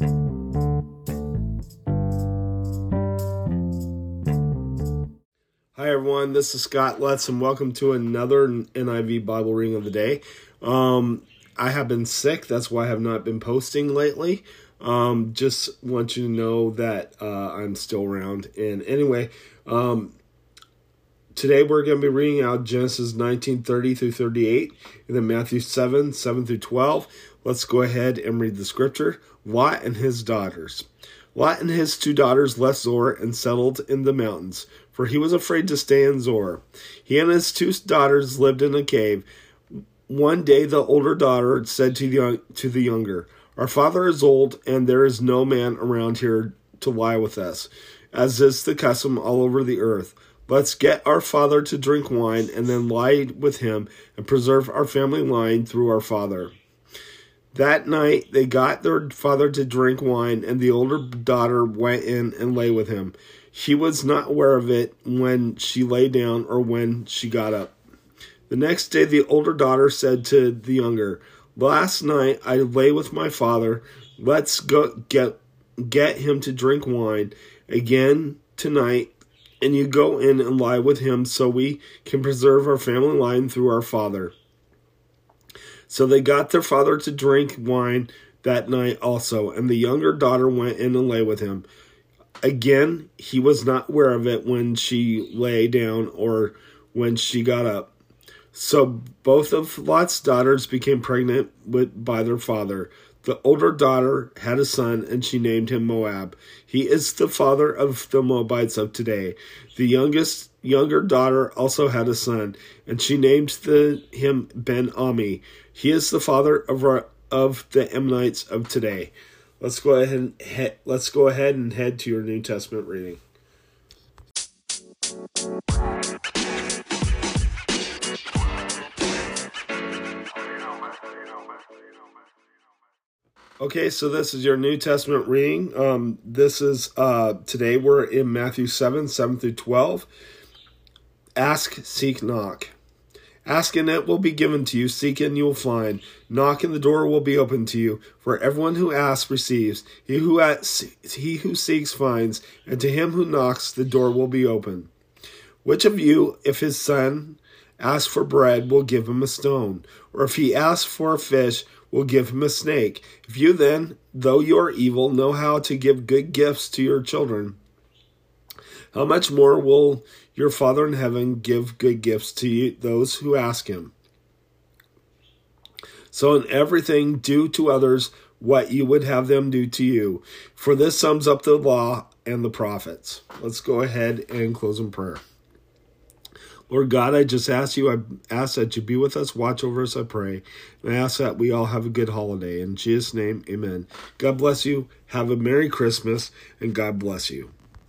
Hi, everyone. This is Scott Lutz, and welcome to another NIV Bible reading of the day. Um, I have been sick. That's why I have not been posting lately. Um, just want you to know that uh, I'm still around. And anyway, um, today we're going to be reading out Genesis 19:30 through 38, and then Matthew 7 7 through 12. Let's go ahead and read the scripture. Lot and his daughters. Lot and his two daughters left Zoar and settled in the mountains, for he was afraid to stay in Zoar. He and his two daughters lived in a cave. One day the older daughter said to the, to the younger, Our father is old, and there is no man around here to lie with us, as is the custom all over the earth. Let's get our father to drink wine, and then lie with him, and preserve our family line through our father. That night they got their father to drink wine, and the older daughter went in and lay with him. She was not aware of it when she lay down or when she got up. The next day the older daughter said to the younger, Last night I lay with my father. Let's go get get him to drink wine again tonight, and you go in and lie with him so we can preserve our family line through our father. So they got their father to drink wine that night also, and the younger daughter went in and lay with him. Again, he was not aware of it when she lay down or when she got up. So both of Lot's daughters became pregnant with, by their father. The older daughter had a son, and she named him Moab. He is the father of the Moabites of today. The youngest younger daughter also had a son, and she named the, him Ben Ammi. He is the father of our, of the Ammonites of today. Let's go ahead and he, let's go ahead and head to your New Testament reading. Okay, so this is your New Testament reading. Um, this is uh, today we're in Matthew 7 7 through 12. Ask, seek, knock. Ask and it will be given to you. Seek and you will find. Knock and the door will be opened to you. For everyone who asks receives. He who asks, he who seeks finds. And to him who knocks the door will be open. Which of you, if his son asks for bread, will give him a stone? Or if he asks for a fish, will give him a snake? If you then, though you are evil, know how to give good gifts to your children, how much more will your Father in heaven give good gifts to you, those who ask him? So, in everything, do to others what you would have them do to you. For this sums up the law and the prophets. Let's go ahead and close in prayer. Lord God, I just ask you, I ask that you be with us, watch over us, I pray. And I ask that we all have a good holiday. In Jesus' name, amen. God bless you. Have a Merry Christmas, and God bless you.